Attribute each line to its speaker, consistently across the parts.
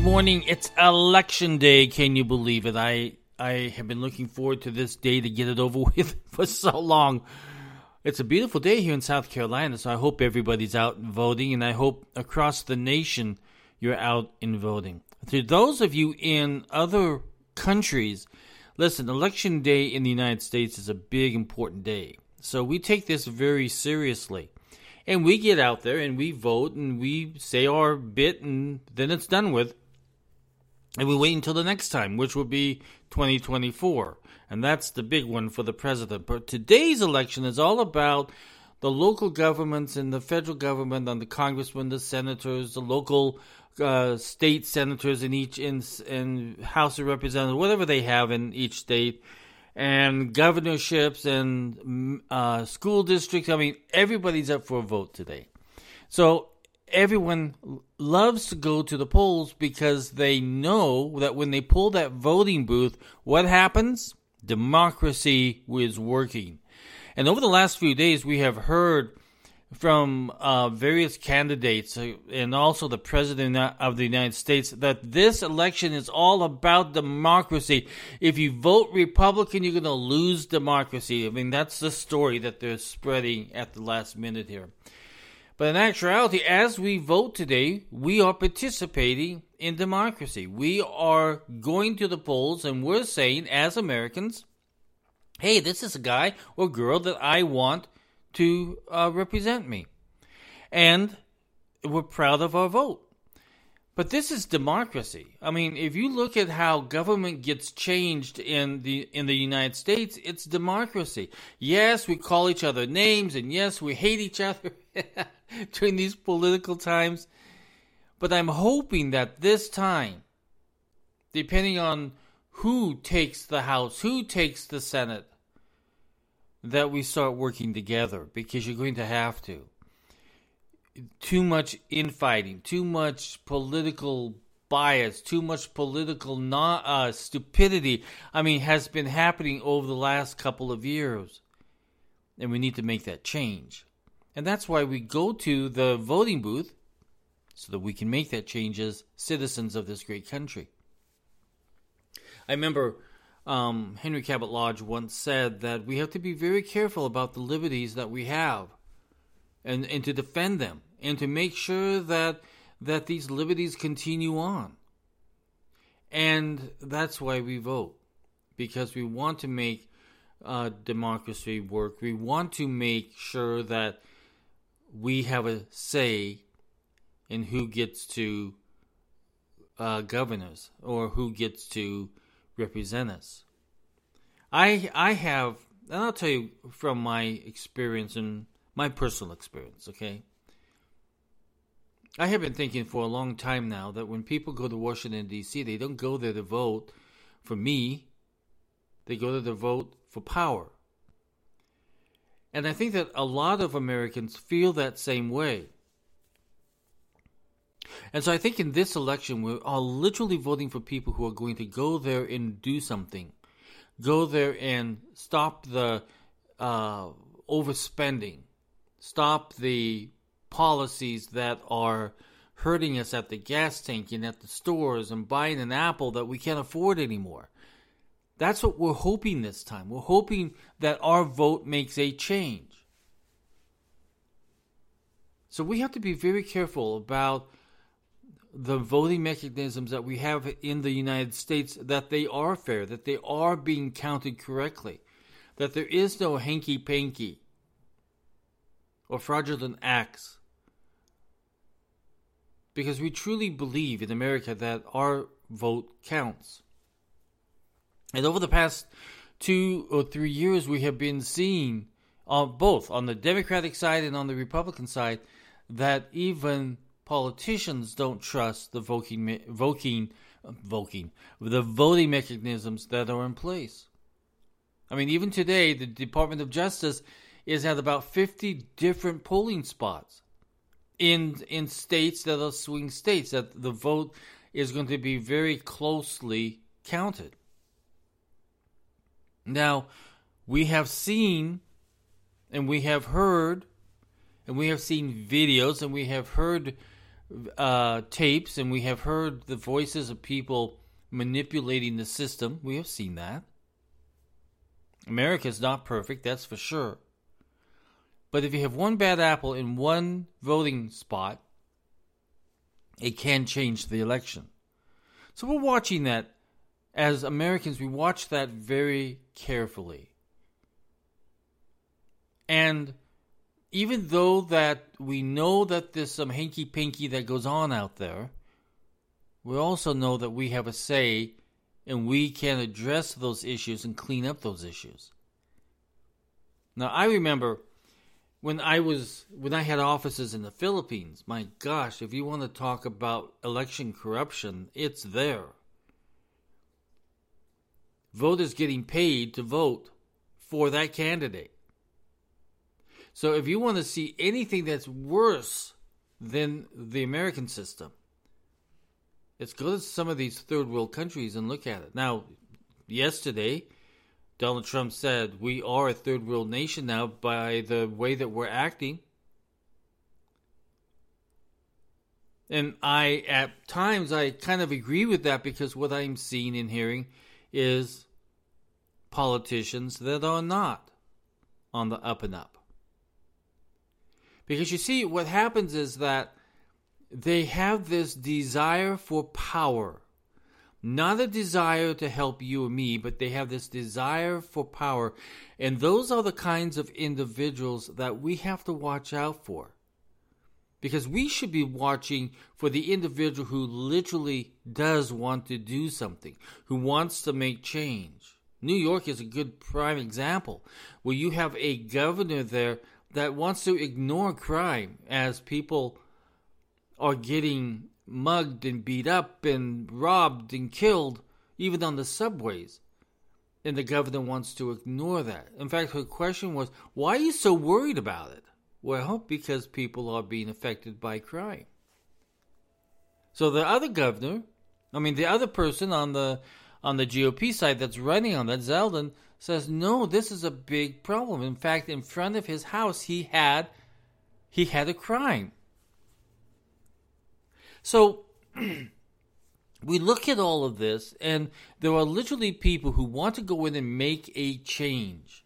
Speaker 1: morning. It's election day. Can you believe it? I I have been looking forward to this day to get it over with for so long. It's a beautiful day here in South Carolina, so I hope everybody's out voting, and I hope across the nation you're out and voting. To those of you in other countries, listen, election day in the United States is a big, important day. So we take this very seriously. And we get out there and we vote and we say our bit, and then it's done with. And we wait until the next time, which will be 2024. And that's the big one for the president. But today's election is all about the local governments and the federal government, and the congressmen, the senators, the local uh, state senators in each in, in House of Representatives, whatever they have in each state, and governorships and mm, uh, school districts. I mean, everybody's up for a vote today. So everyone loves to go to the polls because they know that when they pull that voting booth, what happens? Democracy is working. And over the last few days, we have heard from uh, various candidates uh, and also the president of the United States that this election is all about democracy. If you vote Republican, you're going to lose democracy. I mean, that's the story that they're spreading at the last minute here. But in actuality, as we vote today, we are participating in democracy. We are going to the polls and we're saying, as Americans, hey, this is a guy or girl that I want to uh, represent me. And we're proud of our vote. But this is democracy. I mean, if you look at how government gets changed in the in the United States, it's democracy. Yes, we call each other names and yes, we hate each other during these political times. But I'm hoping that this time, depending on who takes the House, who takes the Senate, that we start working together because you're going to have to. Too much infighting, too much political bias, too much political not, uh, stupidity, I mean, has been happening over the last couple of years. And we need to make that change. And that's why we go to the voting booth so that we can make that change as citizens of this great country. I remember um, Henry Cabot Lodge once said that we have to be very careful about the liberties that we have and, and to defend them and to make sure that that these liberties continue on. And that's why we vote because we want to make uh, democracy work. We want to make sure that we have a say in who gets to uh, govern us or who gets to represent us. I I have, and I'll tell you from my experience and my personal experience. Okay, I have been thinking for a long time now that when people go to Washington D.C., they don't go there to vote for me. They go there to vote for power. And I think that a lot of Americans feel that same way. And so I think in this election, we're all literally voting for people who are going to go there and do something. Go there and stop the uh, overspending, stop the policies that are hurting us at the gas tank and at the stores and buying an apple that we can't afford anymore. That's what we're hoping this time. We're hoping that our vote makes a change. So we have to be very careful about the voting mechanisms that we have in the United States that they are fair, that they are being counted correctly, that there is no hanky panky or fraudulent acts. Because we truly believe in America that our vote counts. And over the past two or three years, we have been seeing, uh, both on the Democratic side and on the Republican side, that even politicians don't trust the voting, voting, voting, the voting mechanisms that are in place. I mean, even today, the Department of Justice is at about 50 different polling spots in in states that are swing states that the vote is going to be very closely counted. Now, we have seen and we have heard and we have seen videos and we have heard uh, tapes and we have heard the voices of people manipulating the system. We have seen that. America is not perfect, that's for sure. But if you have one bad apple in one voting spot, it can change the election. So we're watching that as Americans, we watch that very carefully. And even though that we know that there's some hanky panky that goes on out there, we also know that we have a say and we can address those issues and clean up those issues. Now, I remember when I was when I had offices in the Philippines. My gosh, if you want to talk about election corruption, it's there. Voters getting paid to vote for that candidate. So if you want to see anything that's worse than the American system, let's go to some of these third world countries and look at it. Now, yesterday, Donald Trump said we are a third world nation now by the way that we're acting. And I, at times, I kind of agree with that because what I'm seeing and hearing is politicians that are not on the up and up. Because you see, what happens is that they have this desire for power. Not a desire to help you or me, but they have this desire for power. And those are the kinds of individuals that we have to watch out for. Because we should be watching for the individual who literally does want to do something, who wants to make change. New York is a good prime example where you have a governor there that wants to ignore crime as people are getting mugged and beat up and robbed and killed, even on the subways. And the governor wants to ignore that. In fact, her question was, Why are you so worried about it? Well, because people are being affected by crime. So the other governor, I mean, the other person on the on the GOP side that's running on that, Zeldin, says no, this is a big problem. In fact, in front of his house, he had he had a crime. So we look at all of this, and there are literally people who want to go in and make a change.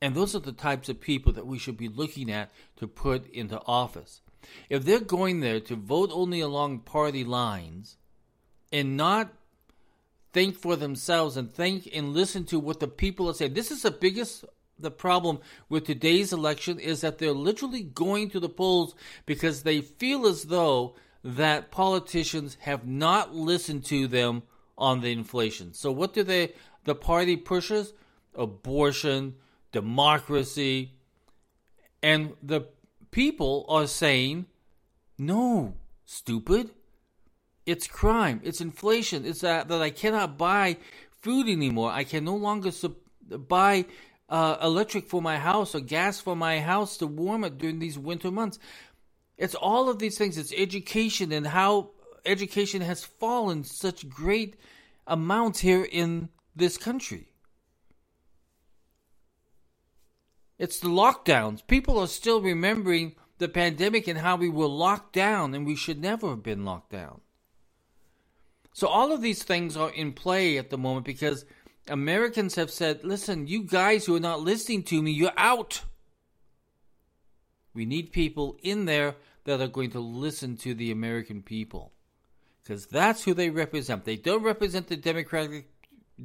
Speaker 1: And those are the types of people that we should be looking at to put into office. If they're going there to vote only along party lines and not think for themselves and think and listen to what the people are saying. This is the biggest the problem with today's election is that they're literally going to the polls because they feel as though that politicians have not listened to them on the inflation. So what do they the party pushes? Abortion, democracy, and the people are saying, "No, stupid. It's crime. It's inflation. It's that, that I cannot buy food anymore. I can no longer buy uh, electric for my house or gas for my house to warm it during these winter months. It's all of these things. It's education and how education has fallen such great amounts here in this country. It's the lockdowns. People are still remembering the pandemic and how we were locked down and we should never have been locked down. So all of these things are in play at the moment because Americans have said, listen, you guys who are not listening to me, you're out. We need people in there that are going to listen to the American people. Because that's who they represent. They don't represent the Democratic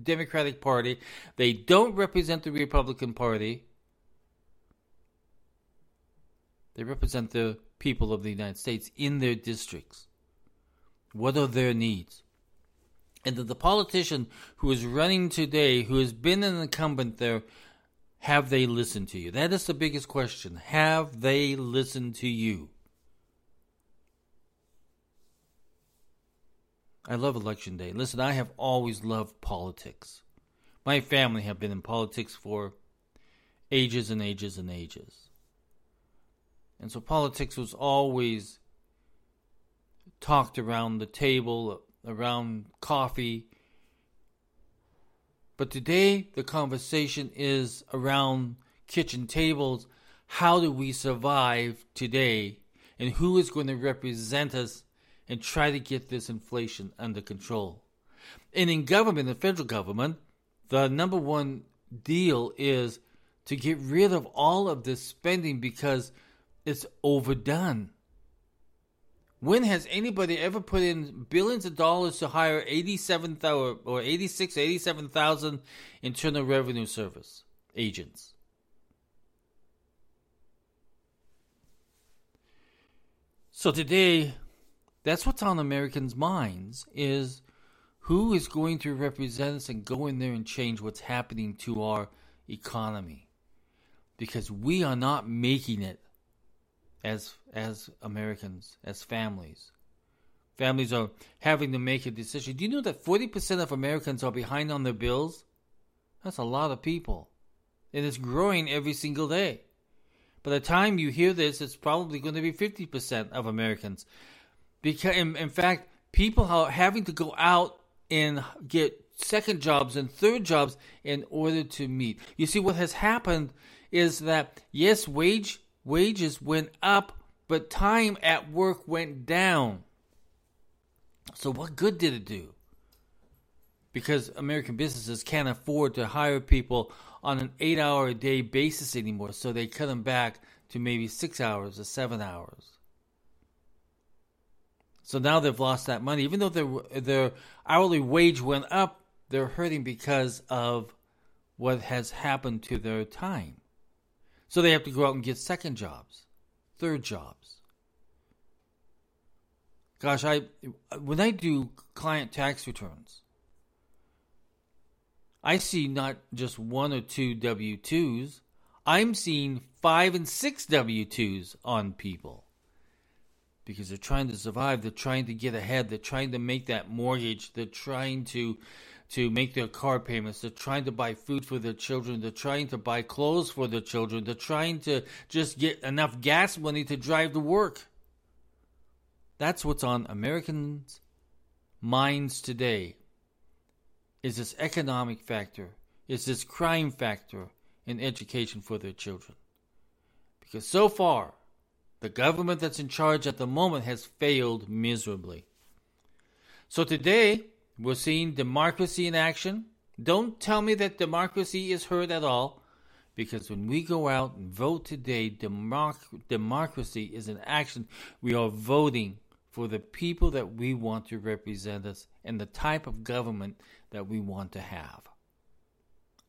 Speaker 1: Democratic Party. They don't represent the Republican Party. They represent the people of the United States in their districts. What are their needs? And that the politician who is running today, who has been an incumbent there, have they listened to you? That is the biggest question. Have they listened to you? I love election day. Listen, I have always loved politics. My family have been in politics for ages and ages and ages. And so politics was always talked around the table around coffee. But today, the conversation is around kitchen tables. how do we survive today and who is going to represent us and try to get this inflation under control. And in government, the federal government, the number one deal is to get rid of all of this spending because it's overdone. When has anybody ever put in billions of dollars to hire 87,000 or 86, 87,000 Internal Revenue Service agents? So today, that's what's on Americans' minds is who is going to represent us and go in there and change what's happening to our economy because we are not making it as as Americans as families. Families are having to make a decision. Do you know that 40% of Americans are behind on their bills? That's a lot of people. And it's growing every single day. By the time you hear this it's probably going to be 50% of Americans. Because in, in fact people are having to go out and get second jobs and third jobs in order to meet. You see, what has happened is that yes, wage wages went up, but time at work went down. So what good did it do? Because American businesses can't afford to hire people on an eight hour a day basis anymore, so they cut them back to maybe six hours or seven hours. So now they've lost that money. Even though their their hourly wage went up, they're hurting because of what has happened to their time. So they have to go out and get second jobs, third jobs. Gosh, I when I do client tax returns, I see not just one or two W 2s, I'm seeing five and six W 2s on people because they're trying to survive. They're trying to get ahead. They're trying to make that mortgage. They're trying to to make their car payments. They're trying to buy food for their children. They're trying to buy clothes for their children. They're trying to just get enough gas money to drive to work. That's what's on Americans' minds today. Is this economic factor? Is this crime factor in education for their children? Because so far, the government that's in charge at the moment has failed miserably. So today, we're seeing democracy in action. Don't tell me that democracy is hurt at all, because when we go out and vote today, democ- democracy is in action. We are voting for the people that we want to represent us and the type of government that we want to have.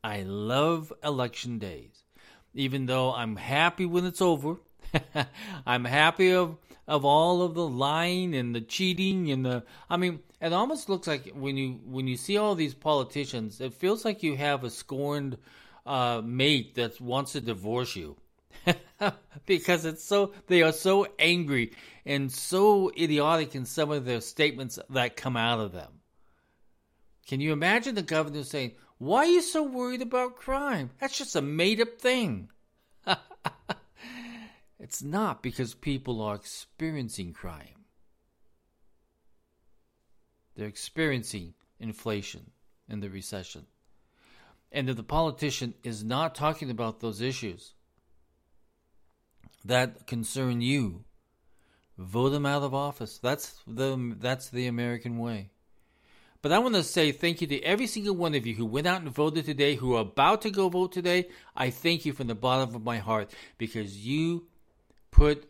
Speaker 1: I love election days, even though I'm happy when it's over I'm happy of of all of the lying and the cheating and the I mean it almost looks like when you when you see all these politicians it feels like you have a scorned uh, mate that wants to divorce you because it's so they are so angry and so idiotic in some of their statements that come out of them. Can you imagine the governor saying, "Why are you so worried about crime? That's just a made up thing." It's not because people are experiencing crime. They're experiencing inflation and the recession. And if the politician is not talking about those issues that concern you, vote them out of office. That's the that's the American way. But I want to say thank you to every single one of you who went out and voted today, who are about to go vote today. I thank you from the bottom of my heart because you put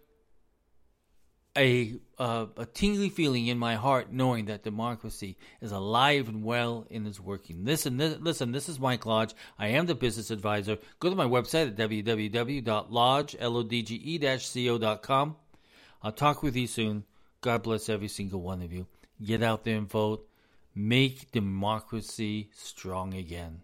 Speaker 1: a uh, a tingly feeling in my heart knowing that democracy is alive and well and is working. Listen, this, listen. This is Mike Lodge. I am the business advisor. Go to my website at www.lodge-co.com. I'll talk with you soon. God bless every single one of you. Get out there and vote. Make democracy strong again.